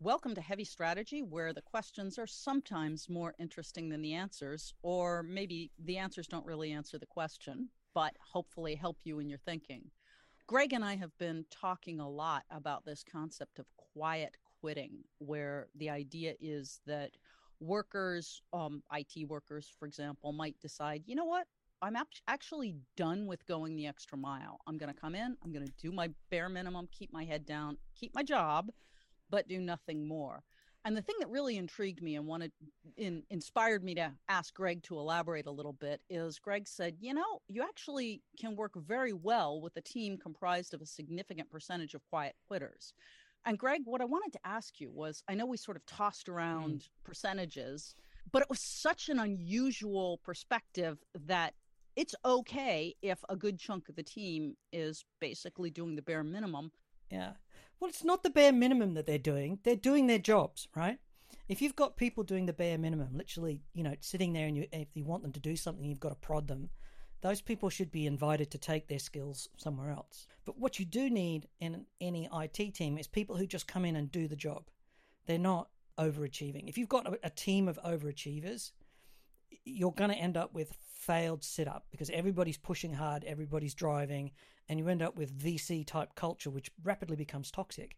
Welcome to Heavy Strategy, where the questions are sometimes more interesting than the answers, or maybe the answers don't really answer the question, but hopefully help you in your thinking. Greg and I have been talking a lot about this concept of quiet quitting, where the idea is that workers, um, IT workers, for example, might decide, you know what? I'm actually done with going the extra mile. I'm going to come in, I'm going to do my bare minimum, keep my head down, keep my job, but do nothing more. And the thing that really intrigued me and wanted in, inspired me to ask Greg to elaborate a little bit is Greg said, you know, you actually can work very well with a team comprised of a significant percentage of quiet quitters. And Greg, what I wanted to ask you was I know we sort of tossed around mm. percentages, but it was such an unusual perspective that it's okay if a good chunk of the team is basically doing the bare minimum. Yeah. Well, it's not the bare minimum that they're doing. They're doing their jobs, right? If you've got people doing the bare minimum, literally, you know, sitting there and you, if you want them to do something, you've got to prod them. Those people should be invited to take their skills somewhere else. But what you do need in any IT team is people who just come in and do the job. They're not overachieving. If you've got a, a team of overachievers, you're going to end up with failed setup because everybody's pushing hard, everybody's driving, and you end up with VC type culture, which rapidly becomes toxic.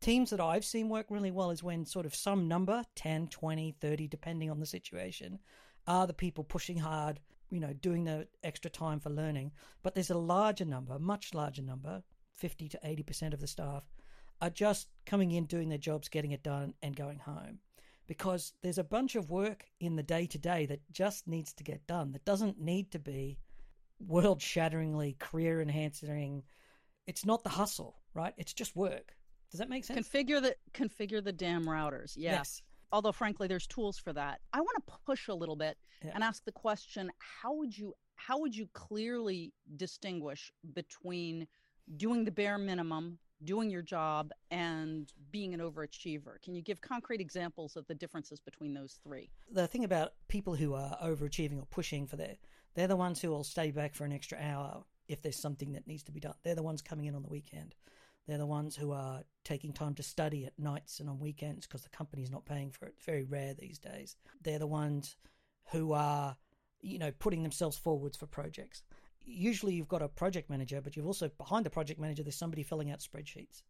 Teams that I've seen work really well is when sort of some number 10, 20, 30, depending on the situation are the people pushing hard, you know, doing the extra time for learning. But there's a larger number, much larger number, 50 to 80% of the staff are just coming in, doing their jobs, getting it done, and going home because there's a bunch of work in the day to day that just needs to get done, that doesn't need to be world shatteringly career enhancing. It's not the hustle, right? It's just work. Does that make sense? Configure the configure the damn routers. Yeah. Yes. Although frankly there's tools for that. I want to push a little bit yeah. and ask the question, how would you how would you clearly distinguish between doing the bare minimum doing your job and being an overachiever. Can you give concrete examples of the differences between those three? The thing about people who are overachieving or pushing for their, they're the ones who will stay back for an extra hour if there's something that needs to be done. They're the ones coming in on the weekend. They're the ones who are taking time to study at nights and on weekends because the company's not paying for it. It's very rare these days. They're the ones who are, you know, putting themselves forwards for projects usually you've got a project manager, but you've also behind the project manager, there's somebody filling out spreadsheets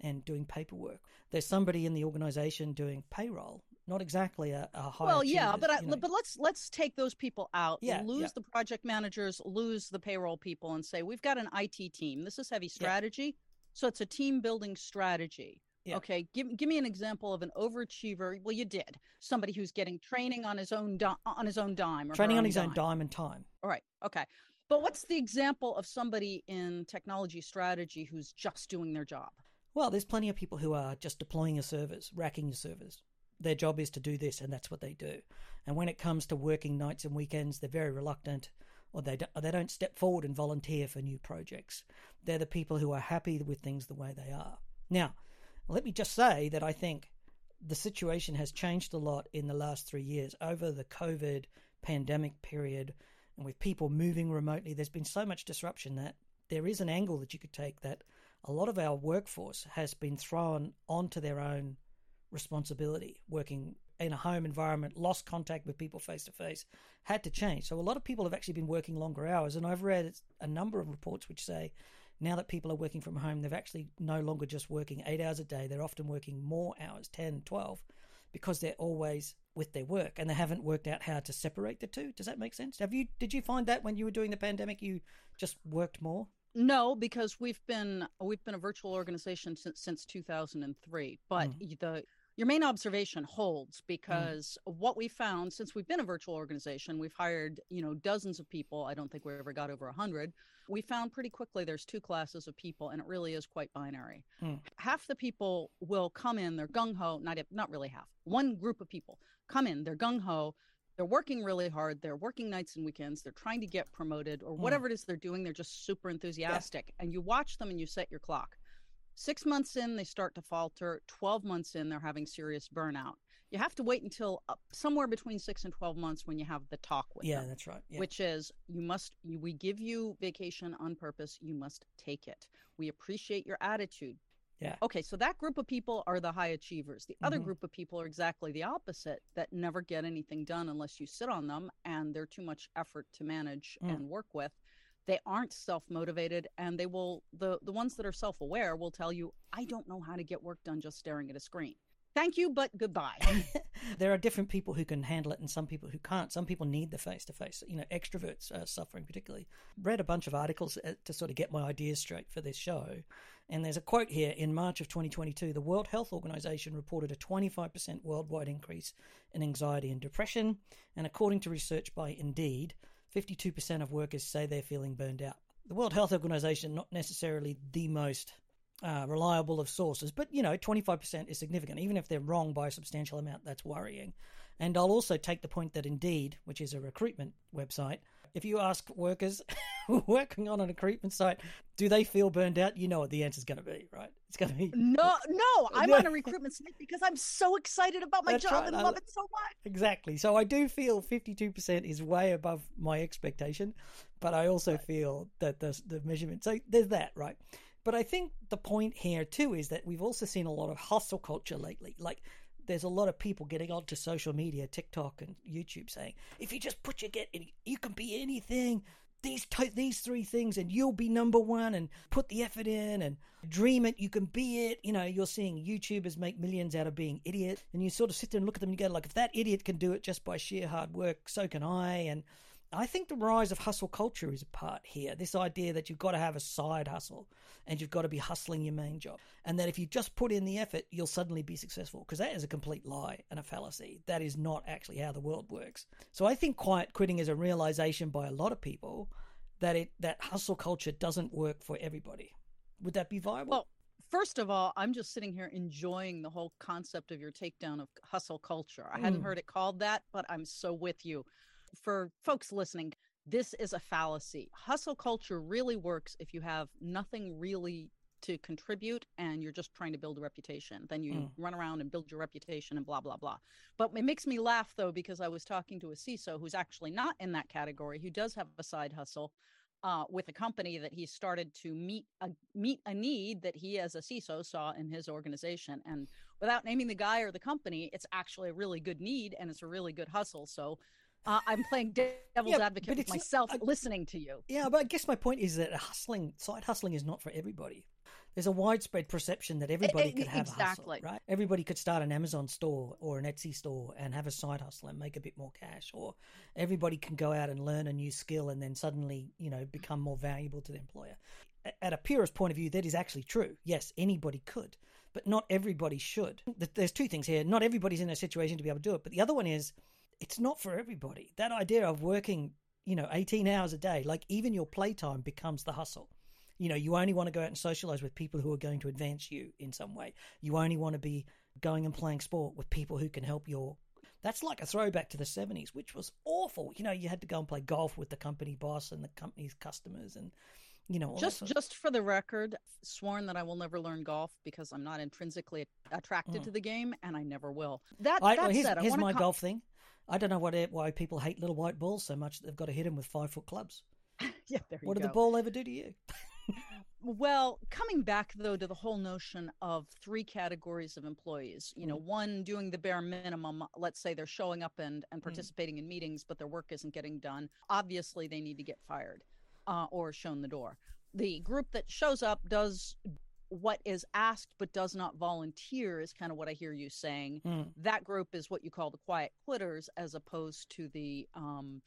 and doing paperwork. There's somebody in the organization doing payroll. Not exactly a, a high. Well, yeah, but I, but let's let's take those people out. Yeah, lose yeah. the project managers, lose the payroll people, and say we've got an IT team. This is heavy strategy, yeah. so it's a team building strategy. Yeah. Okay, give give me an example of an overachiever. Well, you did somebody who's getting training on his own di- on his own dime. training on his dime. own dime and time. All right. Okay. But what's the example of somebody in technology strategy who's just doing their job? Well, there's plenty of people who are just deploying your servers, racking your servers. Their job is to do this, and that's what they do. And when it comes to working nights and weekends, they're very reluctant, or they don't, or they don't step forward and volunteer for new projects. They're the people who are happy with things the way they are. Now, let me just say that I think the situation has changed a lot in the last three years. Over the COVID pandemic period, and with people moving remotely, there's been so much disruption that there is an angle that you could take that a lot of our workforce has been thrown onto their own responsibility, working in a home environment, lost contact with people face to face, had to change. So a lot of people have actually been working longer hours, and I've read a number of reports which say now that people are working from home, they're actually no longer just working eight hours a day, they're often working more hours, 10, 12, because they're always with their work and they haven't worked out how to separate the two. Does that make sense? Have you did you find that when you were doing the pandemic you just worked more? No, because we've been we've been a virtual organization since since 2003. But mm. the your main observation holds mm. because mm. what we found since we've been a virtual organization, we've hired you know dozens of people. I don't think we ever got over a hundred. We found pretty quickly there's two classes of people, and it really is quite binary. Mm. Half the people will come in, they're gung ho. Not not really half. One group of people come in, they're gung ho. They're working really hard. They're working nights and weekends. They're trying to get promoted or mm. whatever it is they're doing. They're just super enthusiastic. Yeah. And you watch them and you set your clock Six months in, they start to falter. 12 months in, they're having serious burnout. You have to wait until uh, somewhere between six and 12 months when you have the talk with yeah, them. Yeah, that's right. Yeah. Which is, you must, you, we give you vacation on purpose. You must take it. We appreciate your attitude. Yeah. Okay, so that group of people are the high achievers. The other Mhm. group of people are exactly the opposite that never get anything done unless you sit on them and they're too much effort to manage Mm. and work with. They aren't self-motivated and they will the the ones that are self-aware will tell you I don't know how to get work done just staring at a screen. Thank you but goodbye. there are different people who can handle it and some people who can't. Some people need the face to face. You know, extroverts are suffering particularly. Read a bunch of articles uh, to sort of get my ideas straight for this show. And there's a quote here in March of 2022 the World Health Organization reported a 25% worldwide increase in anxiety and depression. And according to research by Indeed, 52% of workers say they're feeling burned out. The World Health Organization, not necessarily the most uh, reliable of sources, but you know, 25% is significant. Even if they're wrong by a substantial amount, that's worrying. And I'll also take the point that Indeed, which is a recruitment website, if you ask workers working on a recruitment site, do they feel burned out? You know what the answer is going to be, right? It's going to be no, no, I'm on a recruitment site because I'm so excited about my That's job right, and I- love it so much. Exactly. So I do feel 52% is way above my expectation, but I also feel that the, the measurement. So there's that, right? But I think the point here too is that we've also seen a lot of hustle culture lately. Like there's a lot of people getting onto social media, TikTok and YouTube saying, if you just put your get, you can be anything. These t- these three things, and you'll be number one. And put the effort in, and dream it. You can be it. You know, you're seeing YouTubers make millions out of being idiots, and you sort of sit there and look at them and you go, like, if that idiot can do it just by sheer hard work, so can I. And I think the rise of hustle culture is a part here. This idea that you've got to have a side hustle and you've got to be hustling your main job. And that if you just put in the effort, you'll suddenly be successful. Because that is a complete lie and a fallacy. That is not actually how the world works. So I think quiet quitting is a realization by a lot of people that it that hustle culture doesn't work for everybody. Would that be viable? Well, first of all, I'm just sitting here enjoying the whole concept of your takedown of hustle culture. I hadn't Mm. heard it called that, but I'm so with you. For folks listening, this is a fallacy. Hustle culture really works if you have nothing really to contribute and you're just trying to build a reputation. Then you Mm. run around and build your reputation and blah, blah, blah. But it makes me laugh though, because I was talking to a CISO who's actually not in that category, who does have a side hustle uh, with a company that he started to meet a meet a need that he as a CISO saw in his organization. And without naming the guy or the company, it's actually a really good need and it's a really good hustle. So uh, I'm playing devil's Yeah, advocate with myself, I- listening to you. Yeah, but I guess my point is that hustling, side hustling, is not for everybody. There's a widespread perception that everybody e- could have a exactly. hustle, right? Everybody could start an Amazon store or an Etsy store and have a side hustle and make a bit more cash, or everybody can go out and learn a new skill and then suddenly, you know, become more valuable to the employer. At a purist point of view, that is actually true. Yes, anybody could, but not everybody should. There's two things here. Not everybody's in a situation to be able to do it, but the other one is it's not for everybody. That idea of working, you know, 18 hours a day, like even your playtime becomes the hustle. You know, you only want to go out and socialize with people who are going to advance you in some way. You only want to be going and playing sport with people who can help your. That's like a throwback to the 70s, which was awful. You know, you had to go and play golf with the company boss and the company's customers and, you know, Just just for the record, sworn that I will never learn golf because I'm not intrinsically attracted Mm. to the game and I never will. That, I, that well, here's, said, here's my com- golf thing. I don't know what why people hate little white balls so much that they've got to hit them with five foot clubs. Yeah, What did the ball ever do to you? Well, coming back though to the whole notion of three categories of employees, you know, one doing the bare minimum, let's say they're showing up and, Mm. and participating in meetings, but their work isn't getting done. Obviously, they need to get fired uh, or shown the door. The group that shows up does what is asked but does not volunteer, is kind of what I hear you saying. Mm. That group is what you call the quiet quitters, as opposed to the um,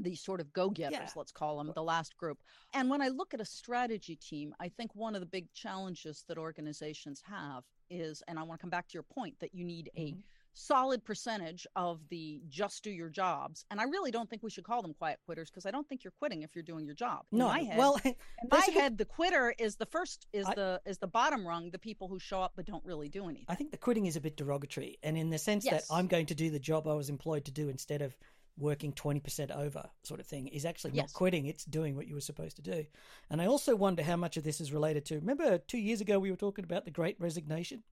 the sort of go-getters Yeah. let's call them the last group and when i look at a strategy team i think one of the big challenges that organizations have is and i want to come back to your point that you need a Mhm. Solid percentage of the just do your jobs and i really don't think we should call them quiet quitters because i don't think you're quitting if you're doing your job in No, my head, well, in my good- head the quitter is the first is I- the is the bottom rung the people who show up but don't really do anything I think the quitting is a bit derogatory, and in the sense Yes. that I'm going to do the job I was employed to do instead of working 20% over, sort of thing, is actually not Yes. quitting, it's doing what you were supposed to do. And I also wonder how much of this is related to. Remember, two years ago we were talking about the great resignation?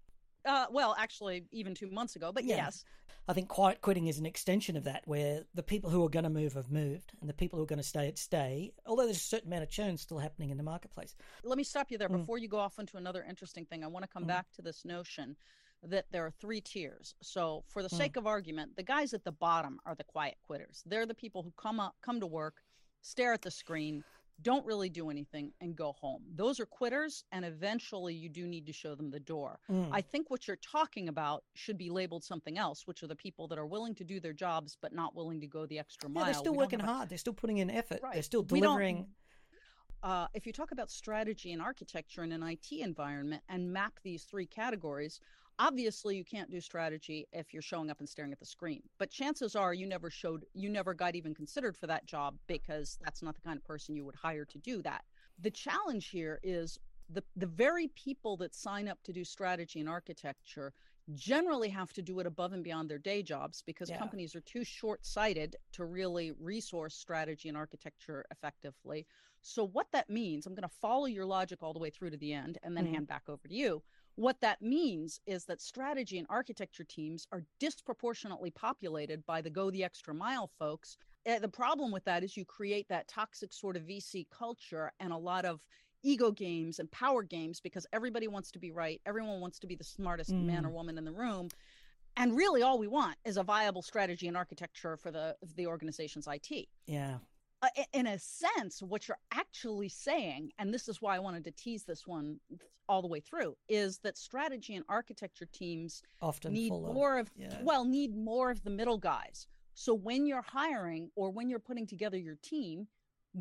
Uh, well, actually, even two months ago, but Yeah. yes. I think quiet quitting is an extension of that, where the people who are going to move have moved, and the people who are going to stay stay. Although there's a certain amount of churn still happening in the marketplace. Let me stop you there Mm. before you go off into another interesting thing. I want to come Mm. back to this notion that there are three tiers. So, for the Mm. sake of argument, the guys at the bottom are the quiet quitters. They're the people who come up, come to work, stare at the screen, don't really do anything, and go home. Those are quitters, and eventually you do need to show them the door. Mm. I think what you're talking about should be labeled something else, which are the people that are willing to do their jobs but not willing to go the extra mile. yeah, they're still We working a- hard. They're still putting in effort. They're still delivering. uh, if you talk about strategy and architecture in an IT environment and map these three categories, obviously you can't do strategy if you're showing up and staring at the screen. But chances are you never showed, you never got even considered for that job because that's not the kind of person you would hire to do that. The challenge here is the the very people that sign up to do strategy and architecture generally have to do it above and beyond their day jobs because Yeah. companies are too short-sighted to really resource strategy and architecture effectively. So what that means, I'm going to follow your logic all the way through to the end and then Mhm. hand back over to you. What that means is that strategy and architecture teams are disproportionately populated by the go the extra mile folks. Uh, the problem with that is you create that toxic sort of VC culture and a lot of ego games and power games because everybody wants to be right. Everyone wants to be the smartest man or woman in the room. And really all we want is a viable strategy and architecture for the the organization's IT Yeah. Uh, in a sense, what you're actually saying, and this is why I wanted to tease this one all the way through, is that strategy and architecture teams Often need full of- more of, yeah. well, need more of the middle guys. So when you're hiring or when you're putting together your team,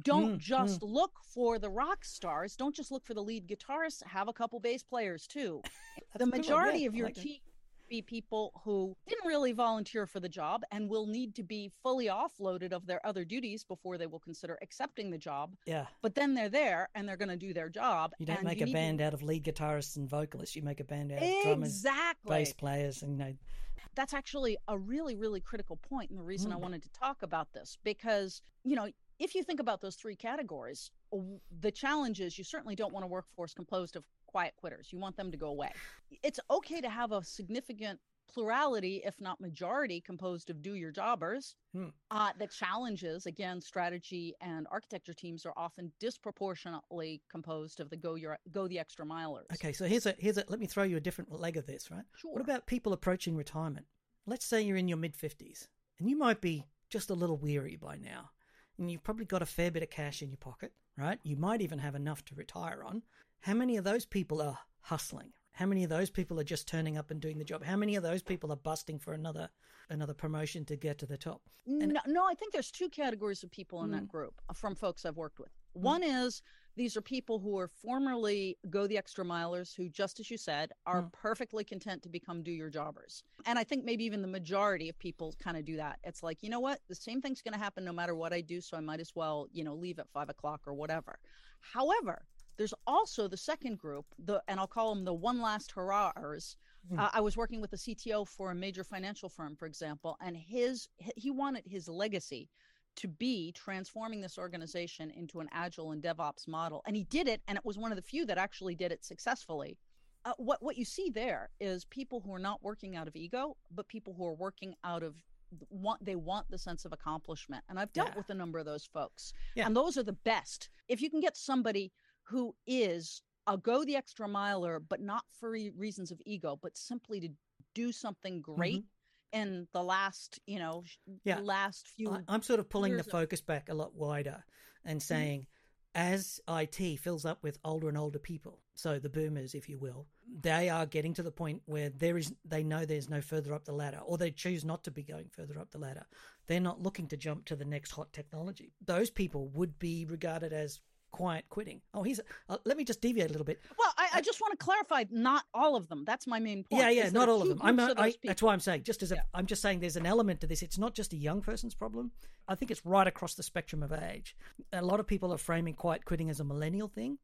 don't Mm, just look for the rock stars. Don't just look for the lead guitarist. Have a couple bass players too. The good one, majority yeah, of your like team be people who didn't really volunteer for the job and will need to be fully offloaded of their other duties before they will consider accepting the job. Yeah. But then they're there and they're going to do their job. You don't make you a band out of lead guitarists and vocalists. You make a band out of drummers, Exactly. bass players, and you know. That's actually a really, really critical point, and the reason I Mm. wanted to talk about this because you know if you think about those three categories, the challenge is you certainly don't want a workforce composed of quiet quitters. You want them to go away. It's okay to have a significant plurality, if not majority, composed of do your jobbers. Hmm. Uh, the challenges, again, strategy and architecture teams are often disproportionately composed of the go your go the extra milers. Okay, so here's a here's a. Let me throw you a different leg of this, right? Sure. What about people approaching retirement? Let's say you're in your mid 50s and you might be just a little weary by now. And you've probably got a fair bit of cash in your pocket, right? You might even have enough to retire on. How many of those people are hustling? How many of those people are just turning up and doing the job? How many of those people are busting for another another promotion to get to the top? No, no, I think there's two categories of people in Mm. that group uh, from folks I've worked with. One is these are people who are formerly go the extra milers who, just as you said, are Mm. perfectly content to become do your jobbers. And I think maybe even the majority of people kind of do that. It's like, you know what? The same thing's going to happen no matter what I do. So I might as well, you know, leave at five o'clock or whatever. However, there's also the second group, the and I'll call them the one last hurrahers. Hmm. Uh, I was working with a CTO for a major financial firm, for example, and his he wanted his legacy to be transforming this organization into an agile and DevOps model, and he did it, and it was one of the few that actually did it successfully. Uh, what what you see there is people who are not working out of ego, but people who are working out of want they want the sense of accomplishment and i've dealt Yeah. with a number of those folks Yeah. and those are the best if you can get somebody who is a go the extra miler, but not for re- reasons of ego, but simply to do something great in the last, you know, Mm-hmm. Yeah. last few. I, I'm sort of pulling the of- focus back a lot wider and Mm-hmm. saying, as IT fills up with older and older people, so the boomers, if you will, they are getting to the point where there is they know there's no further up the ladder, or they choose not to be going further up the ladder. They're not looking to jump to the next hot technology. Those people would be regarded as quiet quitting. Oh, he's. uh, let me just deviate a little bit. well, I, I just want to clarify, not all of them. That's my main point. Yeah, yeah, not all of them. I'm not, of I, that's why I'm saying just as a, Yeah. I'm just saying there's an element to this. It's not just a young person's problem. I think it's right across the spectrum of age. A lot of people are framing quiet quitting as a millennial thing,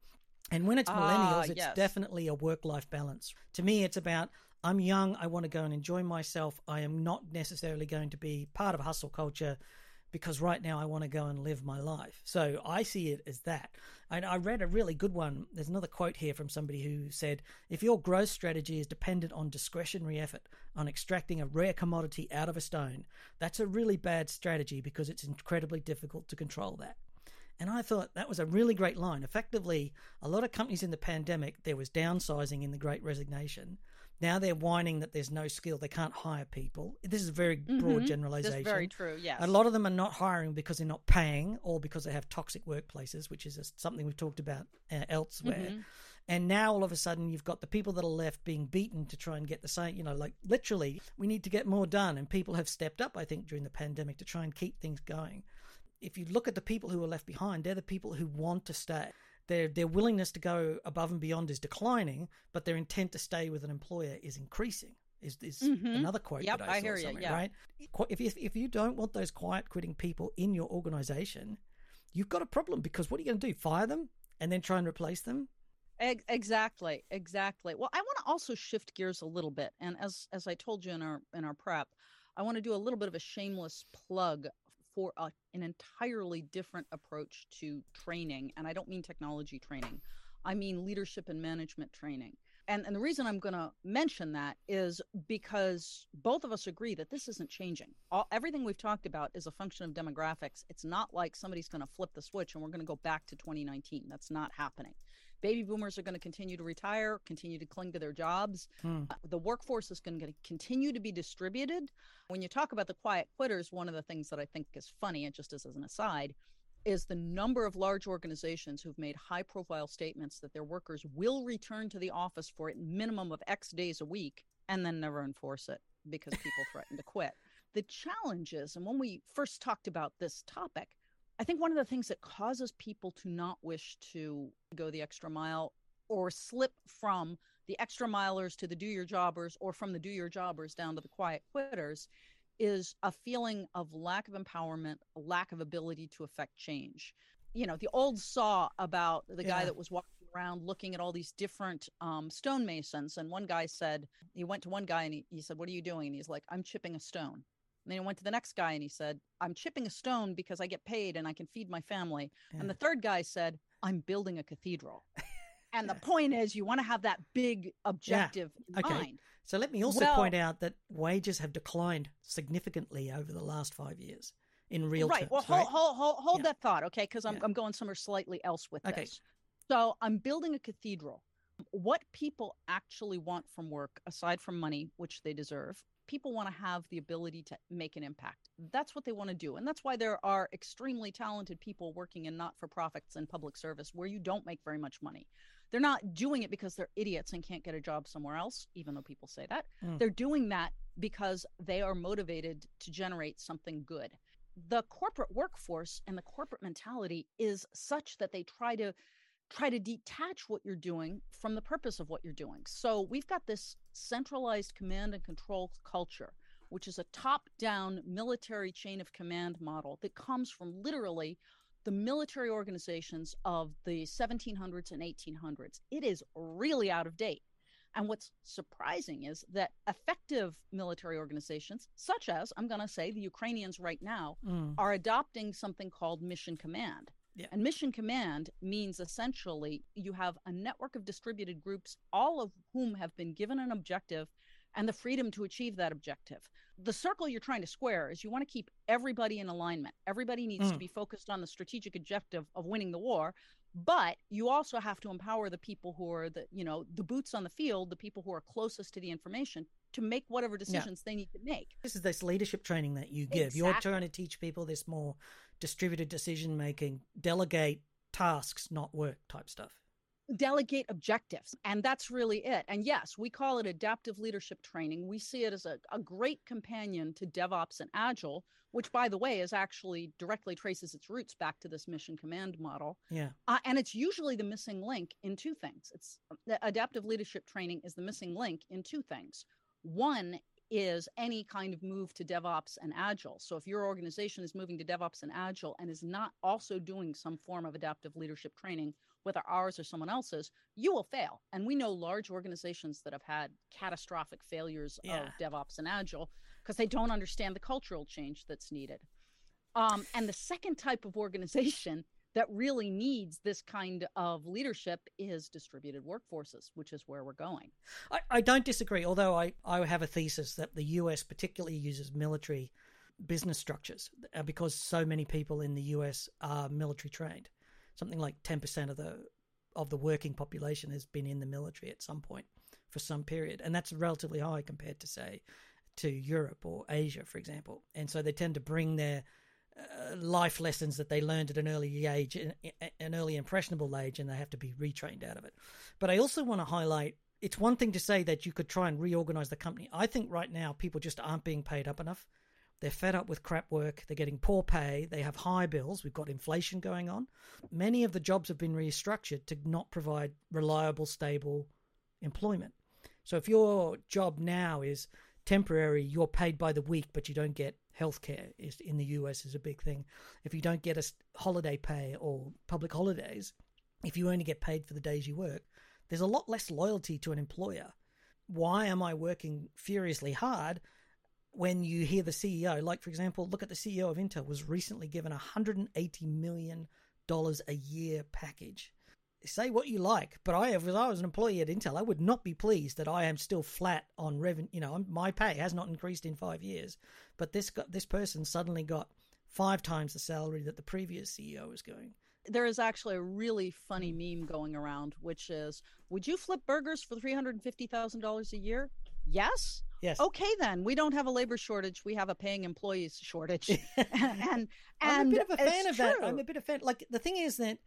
and when it's Ah, millennials, it's yes. definitely a work-life balance. To me, it's about I'm young. I want to go and enjoy myself. I am not necessarily going to be part of hustle culture. Because right now I want to go and live my life. So I see it as that. And I read a really good one. There's another quote here from somebody who said, If your growth strategy is dependent on discretionary effort, on extracting a rare commodity out of a stone, that's a really bad strategy because it's incredibly difficult to control that. And I thought that was a really great line. Effectively, a lot of companies in the pandemic, there was downsizing in the great resignation. Now they're whining that there's no skill, they can't hire people. This is a very broad mm-hmm. generalization. That's very true, yes. A lot of them are not hiring because they're not paying or because they have toxic workplaces, which is a, something we've talked about uh, elsewhere. Mm-hmm. And now all of a sudden you've got the people that are left being beaten to try and get the same, you know, like literally we need to get more done. And people have stepped up, I think, during the pandemic to try and keep things going. If you look at the people who are left behind, they're the people who want to stay their their willingness to go above and beyond is declining, but their intent to stay with an employer is increasing. Is is mm-hmm. another quote yep, I, I hear you, yeah. right? If you, if you don't want those quiet quitting people in your organization, you've got a problem because what are you going to do? Fire them and then try and replace them? Exactly, exactly. Well, I want to also shift gears a little bit, and as as I told you in our in our prep, I want to do a little bit of a shameless plug for a, an entirely different approach to training. And I don't mean technology training, I mean leadership and management training. And, and the reason I'm going to mention that is because both of us agree that this isn't changing. All, everything we've talked about is a function of demographics. It's not like somebody's going to flip the switch and we're going to go back to 2019. That's not happening baby boomers are going to continue to retire, continue to cling to their jobs. Hmm. Uh, the workforce is going to continue to be distributed. When you talk about the quiet quitters, one of the things that I think is funny, and just as an aside, is the number of large organizations who've made high profile statements that their workers will return to the office for a minimum of X days a week and then never enforce it because people threaten to quit. The challenges, and when we first talked about this topic, I think one of the things that causes people to not wish to go the extra mile or slip from the extra milers to the do your jobbers or from the do your jobbers down to the quiet quitters is a feeling of lack of empowerment, a lack of ability to affect change. You know, the old saw about the yeah. guy that was walking around looking at all these different um, stonemasons. And one guy said, he went to one guy and he, he said, What are you doing? And he's like, I'm chipping a stone. And then he went to the next guy and he said, I'm chipping a stone because I get paid and I can feed my family. Yeah. And the third guy said, I'm building a cathedral. and the point is, you want to have that big objective yeah. okay. mind. So let me also well, point out that wages have declined significantly over the last five years in real right. terms. Well, hold, hold, hold, hold yeah. that thought, okay? Because I'm, I'm going somewhere slightly else with okay. this. So I'm building a cathedral. What people actually want from work, aside from money, which they deserve, people want to have the ability to make an impact. That's what they want to do. And that's why there are extremely talented people working in not for profits and public service where you don't make very much money. They're not doing it because they're idiots and can't get a job somewhere else, even though people say that. Mm. They're doing that because they are motivated to generate something good. The corporate workforce and the corporate mentality is such that they try to try to detach what you're doing from the purpose of what you're doing. So we've got this centralized command and control culture, which is a top down military chain of command model that comes from literally the military organizations of the 1700s and 1800s. It is really out of date. And what's surprising is that effective military organizations, such as, I'm going to say, the Ukrainians right now, mm. are adopting something called mission command. Yeah. And mission command means essentially you have a network of distributed groups, all of whom have been given an objective and the freedom to achieve that objective. The circle you're trying to square is you want to keep everybody in alignment. Everybody needs mm. to be focused on the strategic objective of winning the war, but you also have to empower the people who are the, you know, the boots on the field, the people who are closest to the information to make whatever decisions yeah. they need to make. This is this leadership training that you give. Exactly. You're trying to teach people this more distributed decision making, delegate tasks, not work type stuff. Delegate objectives. And that's really it. And yes, we call it adaptive leadership training. We see it as a, a great companion to DevOps and Agile, which, by the way, is actually directly traces its roots back to this mission command model. Yeah. Uh, and it's usually the missing link in two things. It's adaptive leadership training is the missing link in two things. One is any kind of move to DevOps and Agile. So if your organization is moving to DevOps and Agile and is not also doing some form of adaptive leadership training, whether ours or someone else's, you will fail. And we know large organizations that have had catastrophic failures yeah. of DevOps and Agile because they don't understand the cultural change that's needed. Um, and the second type of organization that really needs this kind of leadership is distributed workforces, which is where we're going. I, I don't disagree, although I, I have a thesis that the US particularly uses military business structures uh, because so many people in the US are military trained. Something like 10% of the of the working population has been in the military at some point for some period, and that's relatively high compared to say to Europe or Asia, for example. And so they tend to bring their life lessons that they learned at an early age, an early impressionable age, and they have to be retrained out of it. But I also want to highlight it's one thing to say that you could try and reorganize the company. I think right now people just aren't being paid up enough. They're fed up with crap work. They're getting poor pay. They have high bills. We've got inflation going on. Many of the jobs have been restructured to not provide reliable, stable employment. So if your job now is temporary, you're paid by the week, but you don't get health care in the US is a big thing. If you don't get a holiday pay or public holidays, if you only get paid for the days you work, there's a lot less loyalty to an employer. Why am I working furiously hard when you hear the CEO, like for example, look at the CEO of Intel was recently given a $180 million a year package. Say what you like, but I, if I was an employee at Intel, I would not be pleased that I am still flat on revenue. You know, my pay has not increased in five years, but this got, this person suddenly got five times the salary that the previous CEO was going there is actually a really funny meme going around, which is, "Would you flip burgers for three hundred and fifty thousand dollars a year?" Yes. Yes. Okay, then we don't have a labor shortage. We have a paying employees shortage. and, and I'm a bit of a fan of true. that. I'm a bit of a fan. Like the thing is that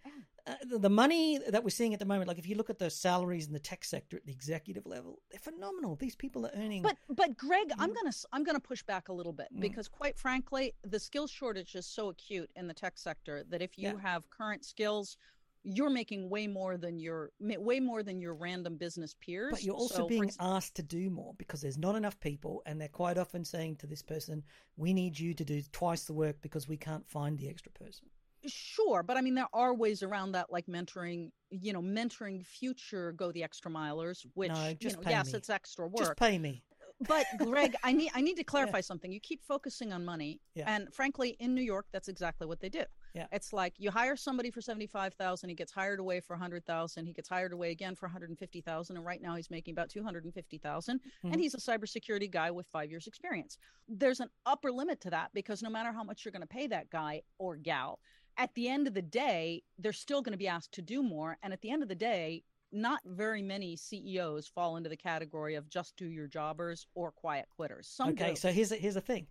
uh, the money that we're seeing at the moment, like if you look at the salaries in the tech sector at the executive level, they're phenomenal. These people are earning. But but Greg, mm. I'm gonna I'm gonna push back a little bit mm. because quite frankly, the skills shortage is so acute in the tech sector that if you yeah. have current skills you're making way more than your way more than your random business peers. But you're also so being asked to do more because there's not enough people, and they're quite often saying to this person, "We need you to do twice the work because we can't find the extra person." Sure, but I mean there are ways around that, like mentoring. You know, mentoring future go the extra milers, which no, you know, yes, me. it's extra work. Just pay me but Greg, I need I need to clarify yeah. something. You keep focusing on money, yeah. and frankly, in New York, that's exactly what they do. Yeah. It's like you hire somebody for seventy five thousand, he gets hired away for a hundred thousand, he gets hired away again for one hundred and fifty thousand, and right now he's making about two hundred and fifty thousand, mm-hmm. and he's a cybersecurity guy with five years experience. There's an upper limit to that because no matter how much you're going to pay that guy or gal, at the end of the day, they're still going to be asked to do more, and at the end of the day, not very many CEOs fall into the category of just do your jobbers or quiet quitters. Some okay, do. so here's a, here's the thing.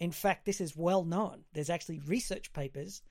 In fact, this is well known. There's actually research papers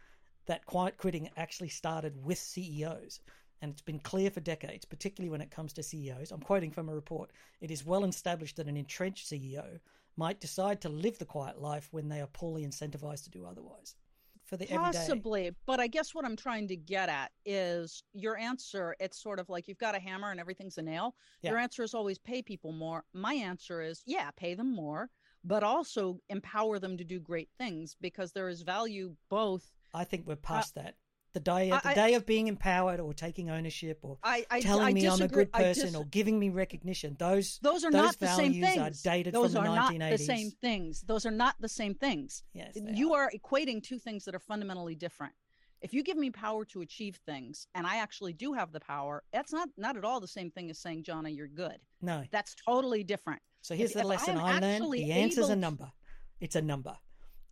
that quiet quitting actually started with CEOs. And it's been clear for decades, particularly when it comes to CEOs. I'm quoting from a report. It is well established that an entrenched CEO might decide to live the quiet life when they are poorly incentivized to do otherwise for the possibly everyday. but i guess what i'm trying to get at is your answer it's sort of like you've got a hammer and everything's a nail yeah. your answer is always pay people more my answer is yeah pay them more but also empower them to do great things because there is value both i think we're past uh, that the day the I, day of being empowered or taking ownership or I, I, telling me disagree. I'm a good person dis- or giving me recognition. Those those are those not the same things. Are dated those from are the not the same things. Those are not the same things. Yes, you are. are equating two things that are fundamentally different. If you give me power to achieve things, and I actually do have the power, that's not not at all the same thing as saying, "Johna, you're good." No, that's totally different. So here's if, the lesson I, I learned: the answer's able... a number. It's a number.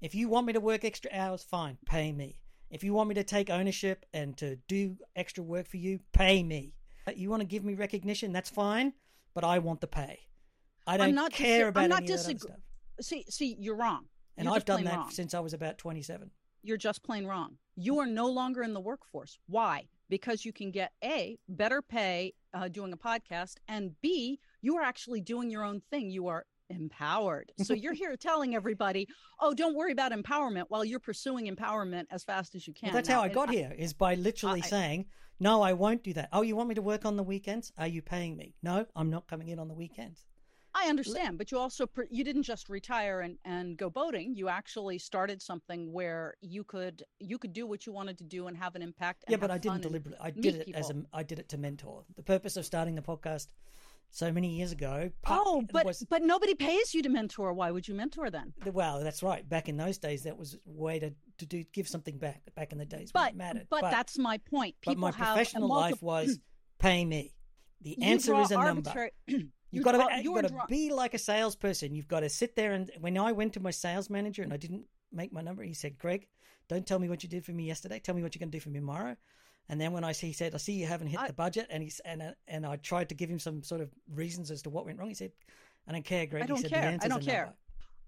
If you want me to work extra hours, fine, pay me. If you want me to take ownership and to do extra work for you, pay me. You want to give me recognition, that's fine, but I want the pay. I don't not care dis- about I'm not any of that stuff. See, see, you're wrong. And you're I've done that wrong. since I was about 27. You're just plain wrong. You are no longer in the workforce. Why? Because you can get A, better pay uh, doing a podcast, and B, you are actually doing your own thing. You are empowered. So you're here telling everybody, oh, don't worry about empowerment while you're pursuing empowerment as fast as you can. Well, that's now, how I got I, here, is by literally I, saying, no, I won't do that. Oh, you want me to work on the weekends? Are you paying me? No, I'm not coming in on the weekends. I understand, but you also you didn't just retire and, and go boating. You actually started something where you could you could do what you wanted to do and have an impact. yeah, but I didn't deliberately. I did it people. as a I did it to mentor. The purpose of starting the podcast so many years ago. Oh, but was, but nobody pays you to mentor. Why would you mentor then? Well, that's right. Back in those days, that was a way to, to do give something back. Back in the days, but mattered. But, but, that's my point. People but my professional life was pay me. The answer is a arbitrary... number. You've got to you've got to be like a salesperson. You've got to sit there and when I went to my sales manager and I didn't make my number, he said, "Greg, don't tell me what you did for me yesterday. Tell me what you're going to do for me tomorrow." And then when I see, he said, "I see you haven't hit I, the budget," and he's and and I tried to give him some sort of reasons as to what went wrong. He said, "I don't care, Greg." I don't he said, care. I don't care.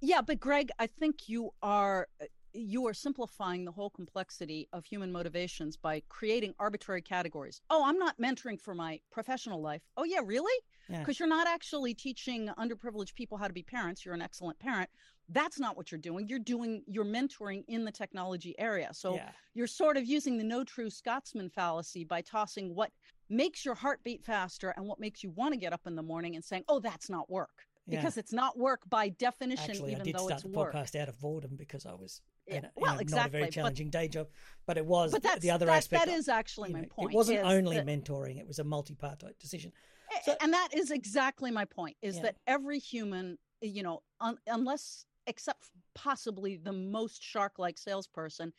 Yeah, but Greg, I think you are you are simplifying the whole complexity of human motivations by creating arbitrary categories. Oh, I'm not mentoring for my professional life. Oh, yeah, really? Because yeah. you're not actually teaching underprivileged people how to be parents. You're an excellent parent. That's not what you're doing. You're doing you're mentoring in the technology area. So yeah. you're sort of using the no true Scotsman fallacy by tossing what makes your heart beat faster and what makes you want to get up in the morning and saying, "Oh, that's not work." Because yeah. it's not work by definition, Actually, even I did start the work. podcast out of boredom because I was yeah. in, a, well, in a, exactly. not a very challenging but, day job. But it was but the other that, aspect. That is actually my know, point. It wasn't only that, mentoring; it was a multi-part decision. So, and that is exactly my point: is yeah. that every human, you know, un, unless except possibly the most shark-like salesperson,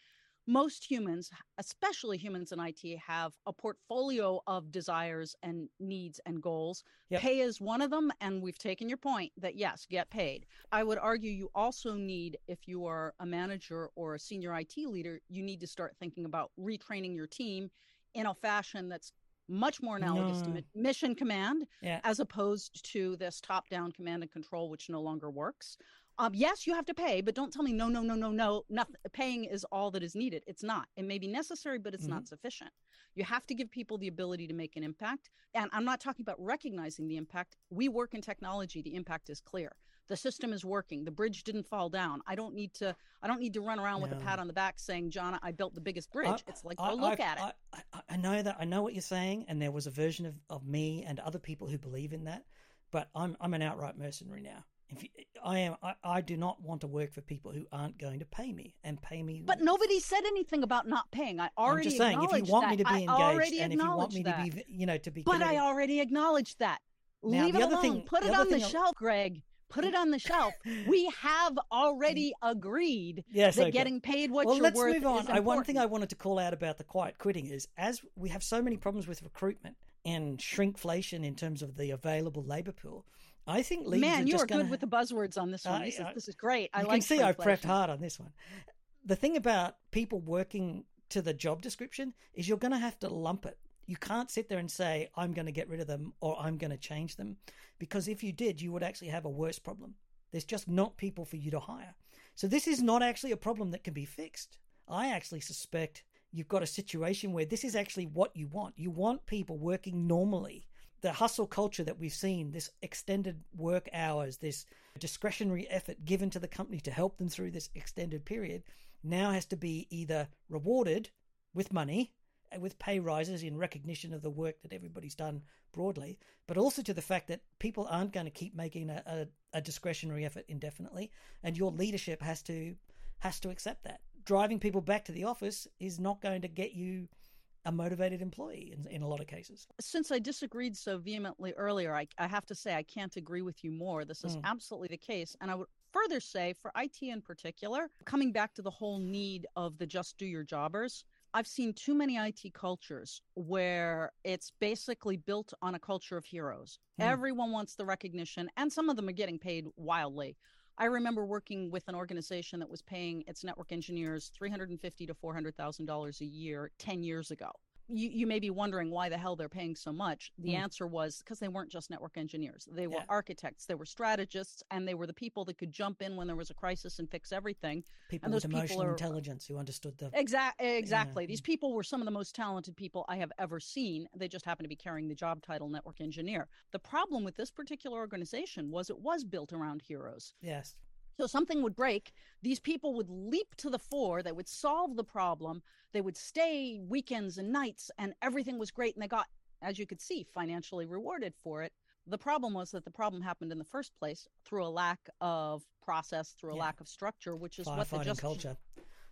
most humans, especially humans in IT, have a portfolio of desires and needs and goals. Yep. Pay is one of them. And we've taken your point that yes, get paid. I would argue you also need, if you are a manager or a senior IT leader, you need to start thinking about retraining your team in a fashion that's much more analogous no. to mm. mission command yeah. as opposed to this top down command and control, which no longer works. Um, yes, you have to pay, but don't tell me no, no, no, no, no. Nothing. Paying is all that is needed. It's not. It may be necessary, but it's mm-hmm. not sufficient. You have to give people the ability to make an impact. And I'm not talking about recognizing the impact. We work in technology. The impact is clear. The system is working. The bridge didn't fall down. I don't need to. I don't need to run around no. with a pat on the back saying, "John, I built the biggest bridge." I, it's like, I, look I, at it. I, I know that. I know what you're saying, and there was a version of, of me and other people who believe in that. But I'm I'm an outright mercenary now. If you, I am, I, I, do not want to work for people who aren't going to pay me and pay me. But nobody said anything about not paying. I already. I'm just saying, if you want that. me to be engaged and if you want me that. to be, you know, to be. But I already acknowledged that. Now, Leave it alone. Thing, Put it on the thing shelf, Greg. Put it on the shelf. We have already agreed yes, that okay. getting paid what well, you're let's worth move on. I, one thing I wanted to call out about the quiet quitting is as we have so many problems with recruitment and shrinkflation in terms of the available labor pool I think leaders Man, you are, are good with the buzzwords on this one. Uh, this, is, this is great. I you like. can see I've prepped hard on this one. The thing about people working to the job description is you're going to have to lump it. You can't sit there and say I'm going to get rid of them or I'm going to change them, because if you did, you would actually have a worse problem. There's just not people for you to hire. So this is not actually a problem that can be fixed. I actually suspect you've got a situation where this is actually what you want. You want people working normally the hustle culture that we've seen, this extended work hours, this discretionary effort given to the company to help them through this extended period, now has to be either rewarded with money, uh, with pay rises in recognition of the work that everybody's done broadly, but also to the fact that people aren't going to keep making a, a, a discretionary effort indefinitely, and your leadership has to has to accept that. Driving people back to the office is not going to get you a motivated employee in, in a lot of cases. Since I disagreed so vehemently earlier, I, I have to say I can't agree with you more. This is mm. absolutely the case. And I would further say, for IT in particular, coming back to the whole need of the just do your jobbers, I've seen too many IT cultures where it's basically built on a culture of heroes. Mm. Everyone wants the recognition, and some of them are getting paid wildly. I remember working with an organization that was paying its network engineers three hundred and fifty to four hundred thousand dollars a year ten years ago. You, you may be wondering why the hell they're paying so much. The mm. answer was because they weren't just network engineers; they were yeah. architects, they were strategists, and they were the people that could jump in when there was a crisis and fix everything. People and with emotional are, intelligence who understood the exactly exactly. Yeah. These people were some of the most talented people I have ever seen. They just happened to be carrying the job title network engineer. The problem with this particular organization was it was built around heroes. Yes. So something would break, these people would leap to the fore, they would solve the problem, they would stay weekends and nights, and everything was great. And they got, as you could see, financially rewarded for it. The problem was that the problem happened in the first place through a lack of process, through a yeah. lack of structure, which is what the just culture.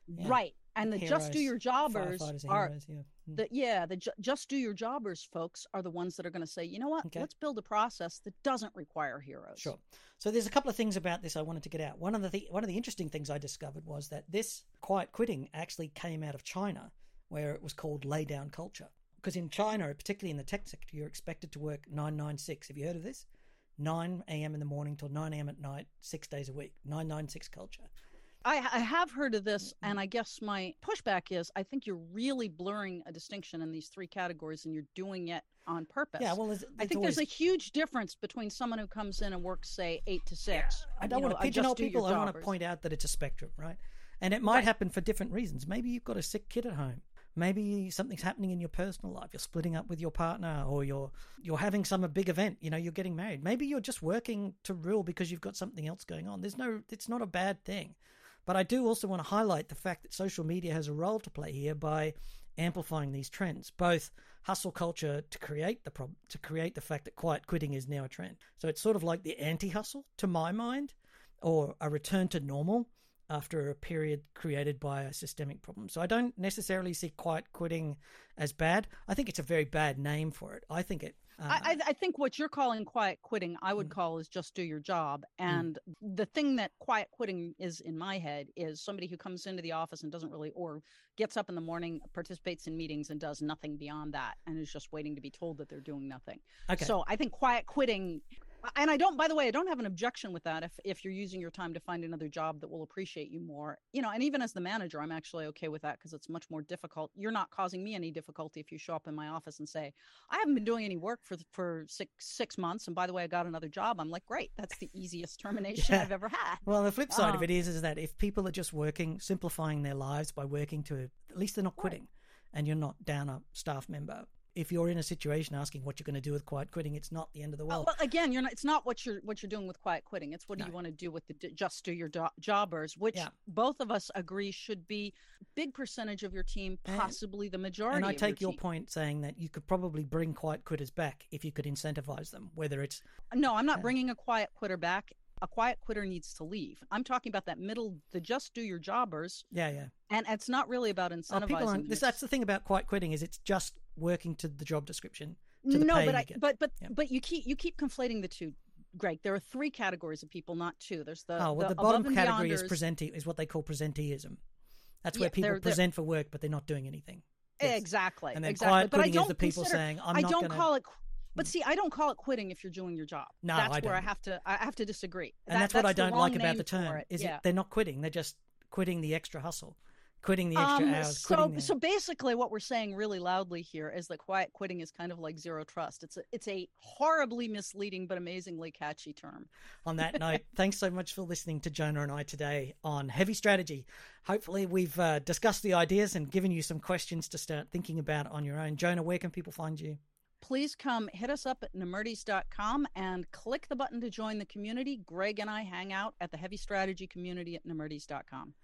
Yeah. Right. And the heroes, just do your jobbers are heroes, yeah. The mm. yeah the ju- just do your jobbers folks are the ones that are going to say you know what Okay. let's build a process that doesn't require heroes Sure. So there's a couple of things about this I wanted to get out. One of the th- one of the interesting things I discovered was that this quiet quitting actually came out of China, where it was called lay down culture. Because in China, particularly in the tech sector, you're expected to work nine nine six. Have you heard of this? Nine a.m. in the morning till nine a.m. at night, six days a week. Nine nine six culture. I, I have heard of this, Mm-hmm. and I guess my pushback is I think you're really blurring a distinction in these three categories, and you're doing it on purpose. Yeah, well, there's, I think always, there's a huge difference between someone who comes in and works, say, eight to six. I don't you want know, to pigeonhole people. I want to point out that it's a spectrum, right? And it might Right. happen for different reasons. Maybe you've got a sick kid at home. Maybe something's happening in your personal life. You're splitting up with your partner, or you're you're having some big event. You know, you're getting married. Maybe you're just working to rule because you've got something else going on. There's no. It's not a bad thing. But I do also want to highlight the fact that social media has a role to play here by amplifying these trends, both hustle culture to create the to create the fact that quiet quitting is now a trend. So it's sort of like the anti-hustle, to my mind, or a return to normal after a period created by a systemic problem. So I don't necessarily see quiet quitting as bad. I think it's a very bad name for it. I think it. Uh, I, I think what you're calling quiet quitting, I would Mm. call is just do your job. And the thing that quiet quitting is in my head is somebody who comes into the office and doesn't really, or gets up in the morning, participates in meetings, and does nothing beyond that, and is just waiting to be told that they're doing nothing. okay. So I think quiet quitting, and I don't. By the way, I don't have an objection with that. If if you're using your time to find another job that will appreciate you more, you know, and even as the manager, I'm actually okay with that because it's much more difficult. You're not causing me any difficulty if you show up in my office and say, "I haven't been doing any work for for six six months," and by the way, I got another job. I'm like, "Great, that's the easiest termination Yeah. I've ever had." Well, the flip side of Um, it is, is that if people are just working, simplifying their lives by working to, at least they're not quitting, and you're not down a staff member. If you're in a situation asking what you're going to do with quiet quitting, it's not the end of the Uh, world. well, again, you're not. It's not what you're what you're doing with quiet quitting. It's what do you want to do with the just do your do- jobbers, which Yeah. both of us agree should be big percentage of your team, And- possibly the majority. and I take your team. point saying that you could probably bring quiet quitters back if you could incentivize them, whether it's No, I'm not Yeah. bringing a quiet quitter back. A quiet quitter needs to leave. I'm talking about that middle, the just do your jobbers, yeah, yeah. and it's not really about incentivizing. Oh, people aren't. This, that's the thing about quiet quitting is it's just working to the job description. to the no, but I, but but Yeah. but you keep you keep conflating the two, Greg. There are three categories of people, not two. There's the oh, well, the, above bottom category is beyonders. presentee is what they call presenteeism. That's Yeah, where people they're- they're- present for work, but they're not doing anything. Yes. Exactly. And then exactly. quiet but I don't is the people consider, saying, "I'm I not don't to." call it. But mm. see, I don't call it quitting if you're doing your job. No, that's I where I have to. I have to disagree. and That- that's what I don't like about the term. Is yeah. it they're not quitting; they're just quitting the extra hustle, quitting the extra Um, hours. so, the, so basically, what we're saying really loudly here is that quiet quitting is kind of like zero trust. It's a, it's a horribly misleading but amazingly catchy term. on that note, thanks so much for listening to Johna and I today on Heavy Strategy. Hopefully, we've uh, discussed the ideas and given you some questions to start thinking about on your own. Johna, where can people find you? Please come hit us up at nemertes.com and click the button to join the community. Greg and I hang out at the Heavy Strategy community at nemertes.com.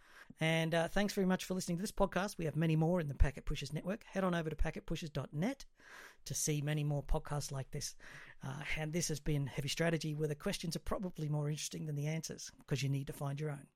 And uh, thanks very much for listening to this podcast. We have many more in the Packet Pushers Network. Head on over to packetpushers.net to see many more podcasts like this. Uh, and this has been Heavy Strategy, where the questions are probably more interesting than the answers because you need to find your own.